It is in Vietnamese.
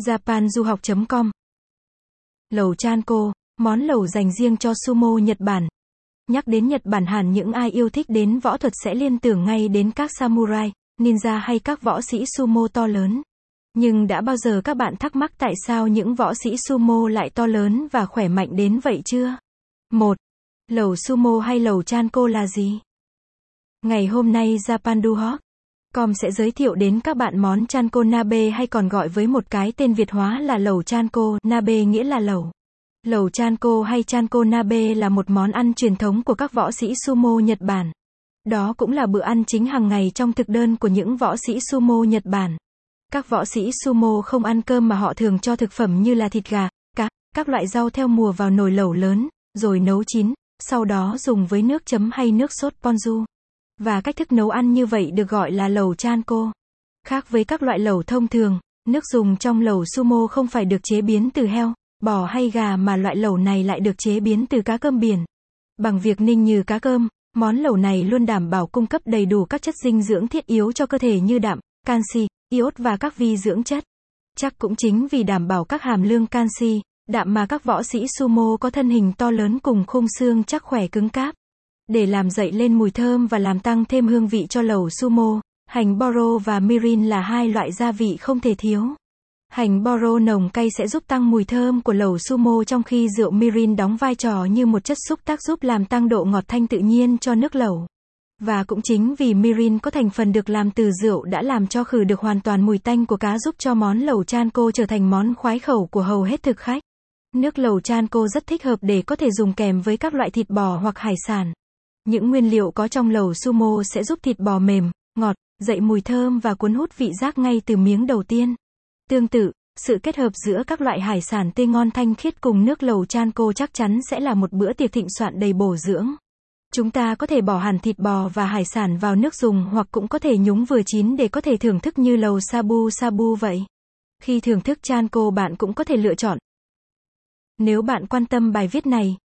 japanduhoc.com Lẩu Chanko, món lẩu dành riêng cho sumo Nhật Bản. Nhắc đến Nhật Bản hẳn những ai yêu thích đến võ thuật sẽ liên tưởng ngay đến các samurai, ninja hay các võ sĩ sumo to lớn. Nhưng đã bao giờ các bạn thắc mắc tại sao những võ sĩ sumo lại to lớn và khỏe mạnh đến vậy chưa? 1. Lẩu sumo hay lẩu Chanko là gì? Ngày hôm nay Japan Duhok Com sẽ giới thiệu đến các bạn món Chanko Nabe hay còn gọi với một cái tên Việt hóa là lẩu chanco Nabe nghĩa là lẩu. Lẩu chanco hay Chanko Nabe là một món ăn truyền thống của các võ sĩ sumo Nhật Bản. Đó cũng là bữa ăn chính hàng ngày trong thực đơn của những võ sĩ sumo Nhật Bản. Các võ sĩ sumo không ăn cơm mà họ thường cho thực phẩm như là thịt gà, cá, các loại rau theo mùa vào nồi lẩu lớn, rồi nấu chín, sau đó dùng với nước chấm hay nước sốt ponzu. Và cách thức nấu ăn như vậy được gọi là lẩu chanko. Khác với các loại lẩu thông thường, nước dùng trong lẩu sumo không phải được chế biến từ heo, bò hay gà mà loại lẩu này lại được chế biến từ cá cơm biển. Bằng việc ninh như cá cơm, món lẩu này luôn đảm bảo cung cấp đầy đủ các chất dinh dưỡng thiết yếu cho cơ thể như đạm, canxi, iốt và các vi dưỡng chất. Chắc cũng chính vì đảm bảo các hàm lượng canxi, đạm mà các võ sĩ sumo có thân hình to lớn cùng khung xương chắc khỏe cứng cáp. Để làm dậy lên mùi thơm và làm tăng thêm hương vị cho lẩu sumo, hành boro và mirin là hai loại gia vị không thể thiếu. Hành boro nồng cay sẽ giúp tăng mùi thơm của lẩu sumo trong khi rượu mirin đóng vai trò như một chất xúc tác giúp làm tăng độ ngọt thanh tự nhiên cho nước lẩu. Và cũng chính vì mirin có thành phần được làm từ rượu đã làm cho khử được hoàn toàn mùi tanh của cá giúp cho món lẩu chan cô trở thành món khoái khẩu của hầu hết thực khách. Nước lẩu chan cô rất thích hợp để có thể dùng kèm với các loại thịt bò hoặc hải sản. Những nguyên liệu có trong lẩu sumo sẽ giúp thịt bò mềm, ngọt, dậy mùi thơm và cuốn hút vị giác ngay từ miếng đầu tiên. Tương tự, sự kết hợp giữa các loại hải sản tươi ngon thanh khiết cùng nước lẩu chan cô chắc chắn sẽ là một bữa tiệc thịnh soạn đầy bổ dưỡng. Chúng ta có thể bỏ hẳn thịt bò và hải sản vào nước dùng hoặc cũng có thể nhúng vừa chín để có thể thưởng thức như lẩu sabu sabu vậy. Khi thưởng thức chan cô bạn cũng có thể lựa chọn. Nếu bạn quan tâm bài viết này,